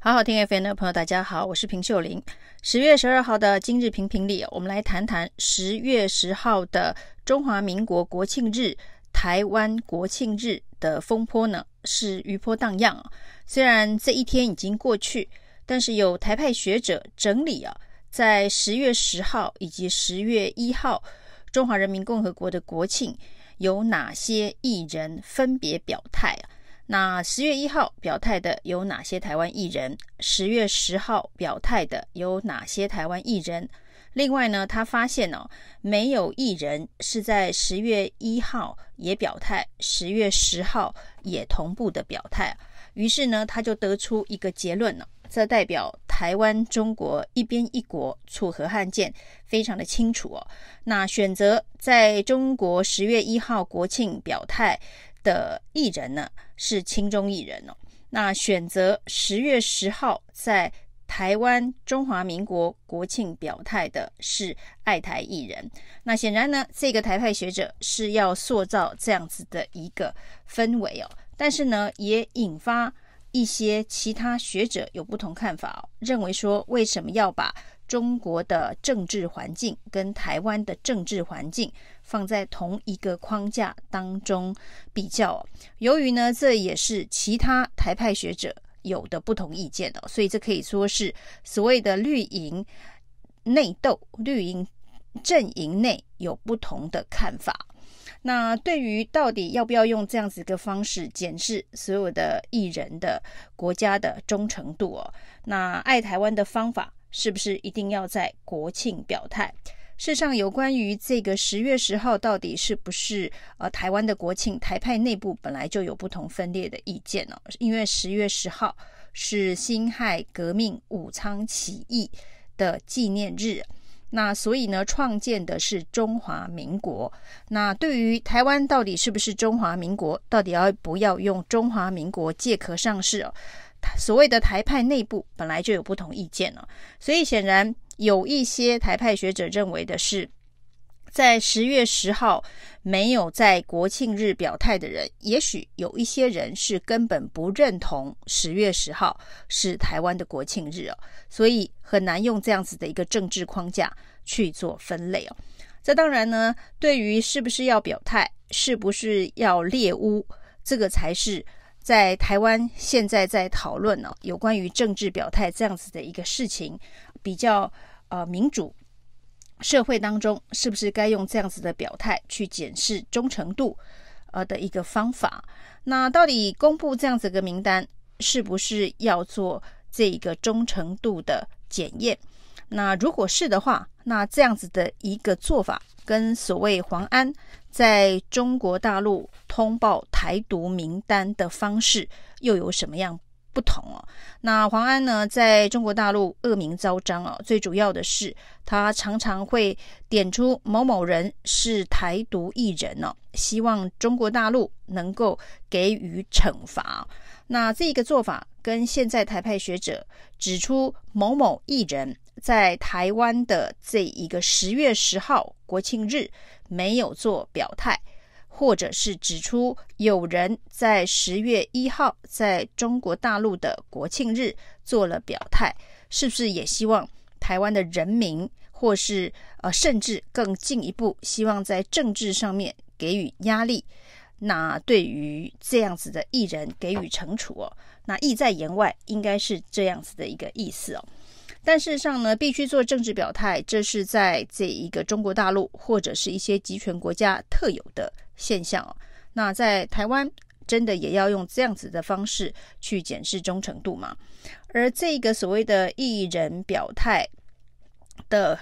好好听 FM 的朋友，大家好，我是平秀玲。十月十二号的今日评评里，我们来谈谈十月十号的中华民国国庆日、台湾国庆日的风波呢，是余波荡漾。虽然这一天已经过去，但是有台派学者整理啊，在十月十号以及十月一号，中华人民共和国的国庆有哪些艺人分别表态啊？那十月一号表态的有哪些台湾艺人？十月十号表态的有哪些台湾艺人？另外呢，他发现哦，没有艺人是在十月一号也表态，十月十号也同步的表态。于是呢，他就得出一个结论了，这代表台湾中国一边一国楚河汉界非常的清楚哦。那选择在中国十月一号国庆表态的艺人呢，是亲中艺人哦。那选择十月十号在台湾中华民国国庆表态的是爱台艺人。那显然呢，这个台派学者是要塑造这样子的一个氛围哦。但是呢，也引发一些其他学者有不同看法，认为说，为什么要把中国的政治环境跟台湾的政治环境放在同一个框架当中比较。由于呢，这也是其他台派学者有的不同意见的，所以这可以说是所谓的绿营内斗，绿营阵营内有不同的看法。那对于到底要不要用这样子一个方式检视所有的艺人的国家的忠诚度哦，那爱台湾的方法。是不是一定要在国庆表态？事实上，有关于这个十月十号到底是不是呃台湾的国庆，台派内部本来就有不同分裂的意见哦。因为十月十号是辛亥革命武昌起义的纪念日，那所以呢，创建的是中华民国。那对于台湾到底是不是中华民国，到底要不要用中华民国借壳上市哦？所谓的台派内部本来就有不同意见了，所以显然有一些台派学者认为的是，在十月十号没有在国庆日表态的人，也许有一些人是根本不认同十月十号是台湾的国庆日哦，所以很难用这样子的一个政治框架去做分类哦。这当然呢，对于是不是要表态，是不是要猎巫，这个才是。在台湾现在在讨论呢，有关于政治表态这样子的一个事情，比较呃民主社会当中，是不是该用这样子的表态去检视忠诚度呃的一个方法？那到底公布这样子的名单，是不是要做这个忠诚度的检验？那如果是的话，那这样子的一个做法，跟所谓黄安在中国大陆通报台独名单的方式又有什么样不同哦？那黄安呢，在中国大陆恶名昭彰哦，最主要的是他常常会点出某某人是台独艺人哦，希望中国大陆能够给予惩罚。那这个做法跟现在台派学者指出某某艺人。在台湾的这一个十月十号国庆日没有做表态，或者是指出有人在十月一号在中国大陆的国庆日做了表态，是不是也希望台湾的人民，或是呃甚至更进一步，希望在政治上面给予压力？那对于这样子的艺人给予惩处哦，那意在言外，应该是这样子的一个意思哦。但事实上呢，必须做政治表态，这是在这一个中国大陆或者是一些集权国家特有的现象哦。那在台湾，真的也要用这样子的方式去检视忠诚度吗？而这个所谓的艺人表态的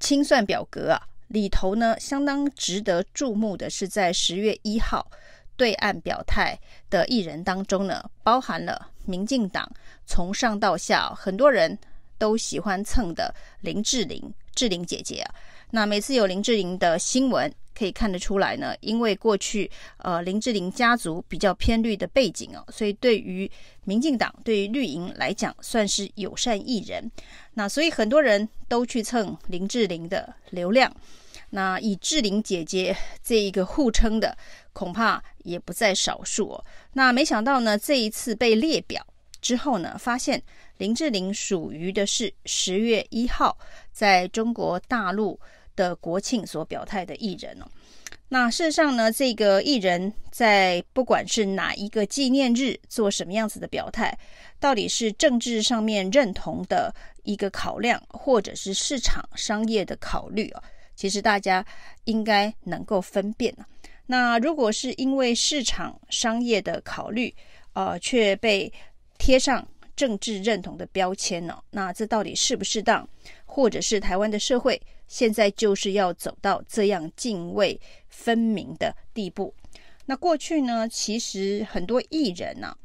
清算表格啊，里头呢，相当值得注目的是，在十月一号对岸表态的艺人当中呢，包含了民进党从上到下很多人。都喜欢蹭的林志玲，志玲姐姐啊，那每次有林志玲的新闻，可以看得出来呢，因为过去呃林志玲家族比较偏绿的背景哦，所以对于民进党对于绿营来讲算是友善艺人，那所以很多人都去蹭林志玲的流量，那以志玲姐姐这一个互称的恐怕也不在少数哦。那没想到呢，这一次被列表。之后呢，发现林志玲属于的是十月一号在中国大陆的国庆所表态的艺人哦。那事实上呢，这个艺人在不管是哪一个纪念日做什么样子的表态，到底是政治上面认同的一个考量，或者是市场商业的考虑哦，其实大家应该能够分辨。那如果是因为市场商业的考虑，呃，却被贴上政治认同的标签呢？那这到底适不适当？或者是台湾的社会现在就是要走到这样泾渭分明的地步？那过去呢，其实很多艺人呢、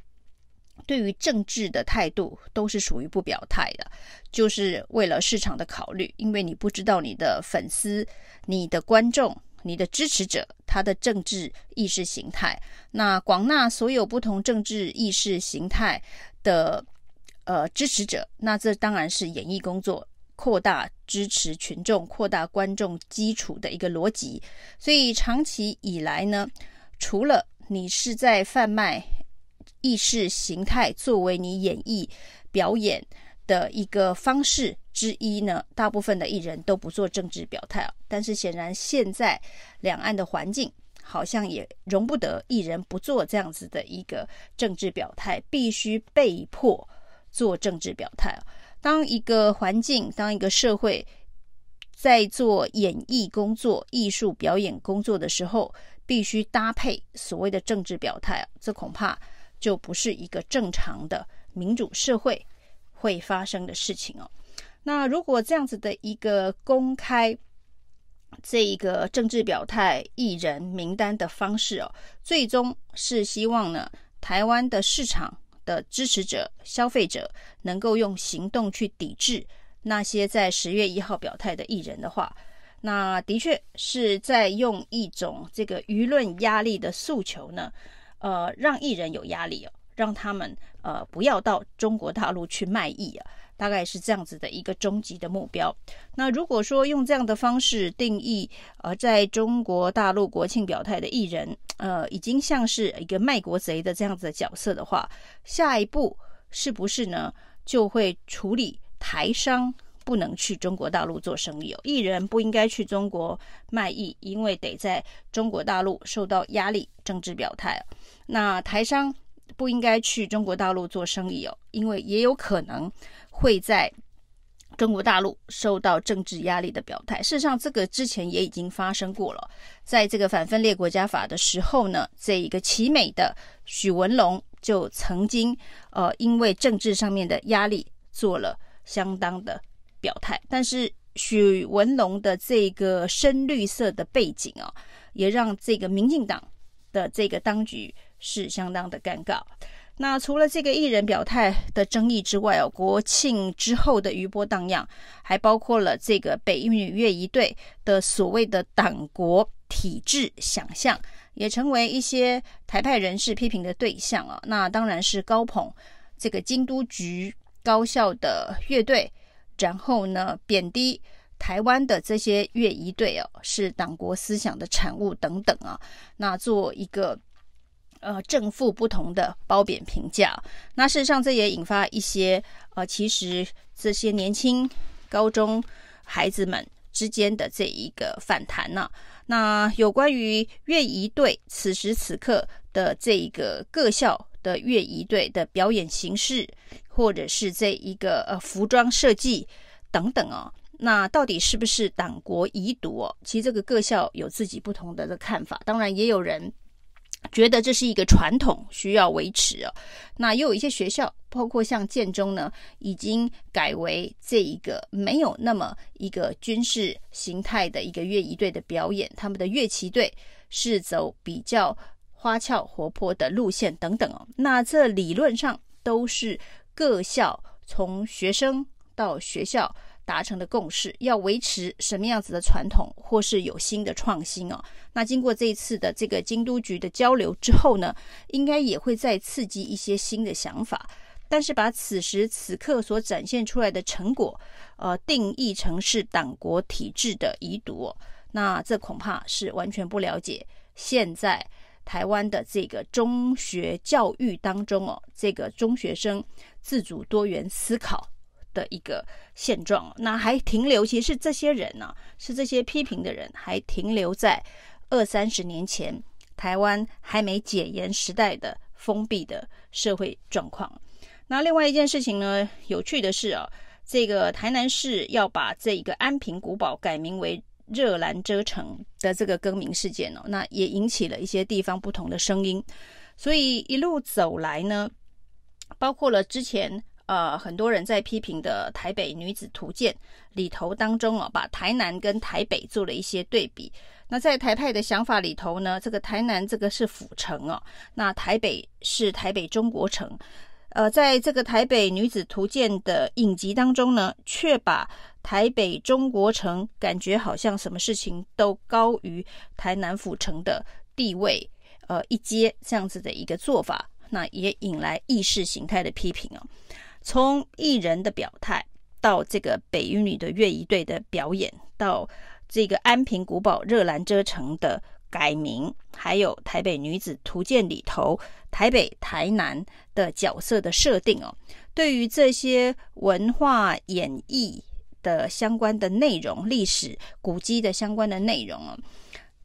对于政治的态度都是属于不表态的，就是为了市场的考虑，因为你不知道你的粉丝、你的观众、你的支持者他的政治意识形态。那广纳所有不同政治意识形态的呃支持者，那这当然是演艺工作。扩大支持群众、扩大观众基础的一个逻辑，所以长期以来呢，除了你是在贩卖意识形态作为你演艺表演的一个方式之一呢，大部分的艺人都不做政治表态。但是显然现在两岸的环境好像也容不得艺人不做这样子的一个政治表态，必须被迫做政治表态。当一个环境，当一个社会在做演艺工作、艺术表演工作的时候，必须搭配所谓的政治表态，这恐怕就不是一个正常的民主社会会发生的事情哦。那如果这样子的一个公开这一个政治表态艺人名单的方式哦，最终是希望呢，台湾的市场。的支持者、消费者能够用行动去抵制那些在十月一号表态的艺人的话，那的确是在用一种这个舆论压力的诉求呢，呃，让艺人有压力哦，让他们呃不要到中国大陆去卖艺啊。大概是这样子的一个终极的目标。那如果说用这样的方式定义，呃，在中国大陆国庆表态的艺人，呃，已经像是一个卖国贼的这样子的角色的话，下一步是不是呢，就会处理台商不能去中国大陆做生意哦？艺人不应该去中国卖艺，因为得在中国大陆受到压力，政治表态。那台商不应该去中国大陆做生意哦，因为也有可能。会在中国大陆受到政治压力的表态。事实上，这个之前也已经发生过了。在这个反分裂国家法的时候呢，这一个奇美的许文龙就曾经呃，因为政治上面的压力做了相当的表态。但是许文龙的这个深绿色的背景啊，也让这个民进党的这个当局是相当的尴尬。那除了这个艺人表态的争议之外哦，国庆之后的余波荡漾，还包括了这个北一女乐队的所谓的党国体制想象，也成为一些台派人士批评的对象啊。那当然是高捧这个京都局高校的乐队，然后呢贬低台湾的这些乐仪队哦，是党国思想的产物等等啊。那做一个。呃，正负不同的褒贬评价，那事实上这也引发一些呃，其实这些年轻高中孩子们之间的这一个反弹呢、那有关于乐仪队此时此刻的这一个各校的乐仪队的表演形式，或者是这一个呃服装设计等等哦，那到底是不是党国遗毒哦？其实这个各校有自己不同的的看法，当然也有人。觉得这是一个传统，需要维持哦。那又有一些学校，包括像建中呢，已经改为这一个没有那么一个军事形态的一个乐仪队的表演，他们的乐器队是走比较花俏活泼的路线等等哦。那这理论上都是各校从学生到学校。达成的共识，要维持什么样子的传统，或是有新的创新哦？那经过这一次的这个京都局的交流之后呢，应该也会再刺激一些新的想法。但是把此时此刻所展现出来的成果，呃，定义成是党国体制的遗毒，那这恐怕是完全不了解现在台湾的这个中学教育当中哦，这个中学生自主多元思考的一个现状。那还停留，其实是这些人呢、是这些批评的人，还停留在二三十年前台湾还没解严时代的封闭的社会状况。那另外一件事情呢，有趣的是啊，这个台南市要把这个安平古堡改名为热兰遮城的这个更名事件哦，那也引起了一些地方不同的声音。所以一路走来呢，包括了之前呃很多人在批评的台北女子图鉴里头当中哦，把台南跟台北做了一些对比。那在台派的想法里头呢，这个台南这个是府城哦，那台北是台北中国城。呃，在这个台北女子图鉴的影集当中呢，却把台北中国城感觉好像什么事情都高于台南府城的地位，呃，一阶这样子的一个做法，那也引来意识形态的批评哦。从艺人的表态，到这个北一女的乐仪队的表演，到这个安平古堡热兰遮城的。改名，还有台北女子图鉴里头台北、台南的角色的设定哦，对于这些文化演绎的相关的内容、历史古迹的相关的内容哦，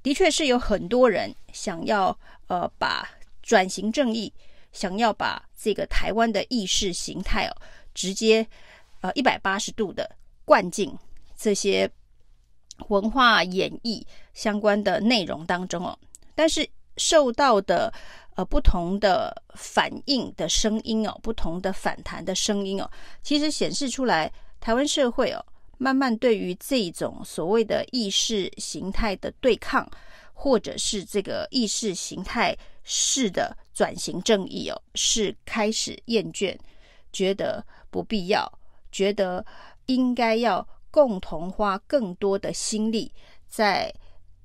的确是有很多人想要呃把转型正义，想要把这个台湾的意识形态哦，直接呃一百八十度的灌进这些。文化演绎相关的内容当中哦，但是受到的呃不同的反应的声音哦，不同的反弹的声音哦，其实显示出来台湾社会哦，慢慢对于这种所谓的意识形态的对抗，或者是这个意识形态是的转型正义哦，是开始厌倦，觉得不必要，觉得应该要。共同花更多的心力在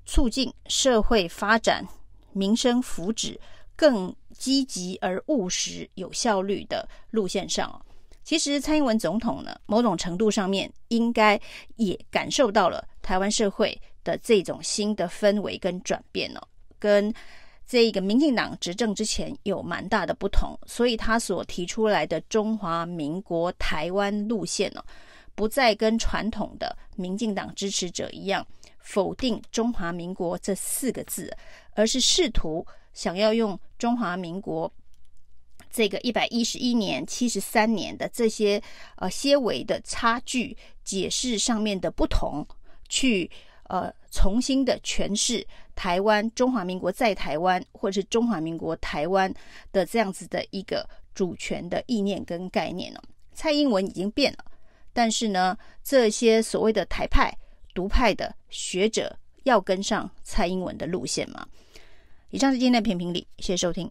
促进社会发展、民生福祉更积极而务实、有效率的路线上。其实蔡英文总统呢，某种程度上面应该也感受到了台湾社会的这种新的氛围跟转变哦，跟这个民进党执政之前有蛮大的不同，所以他所提出来的中华民国台湾路线呢。不再跟传统的民进党支持者一样否定“中华民国”这四个字，而是试图想要用“中华民国”这个一百一十一年、七十三年的这些呃些微的差距解释上面的不同，去呃重新的诠释台湾“中华民国”在台湾，或者是“中华民国台湾”的这样子的一个主权的意念跟概念呢？蔡英文已经变了。但是呢，这些所谓的台派、独派的学者要跟上蔡英文的路线吗？以上是今天的评评理，谢谢收听。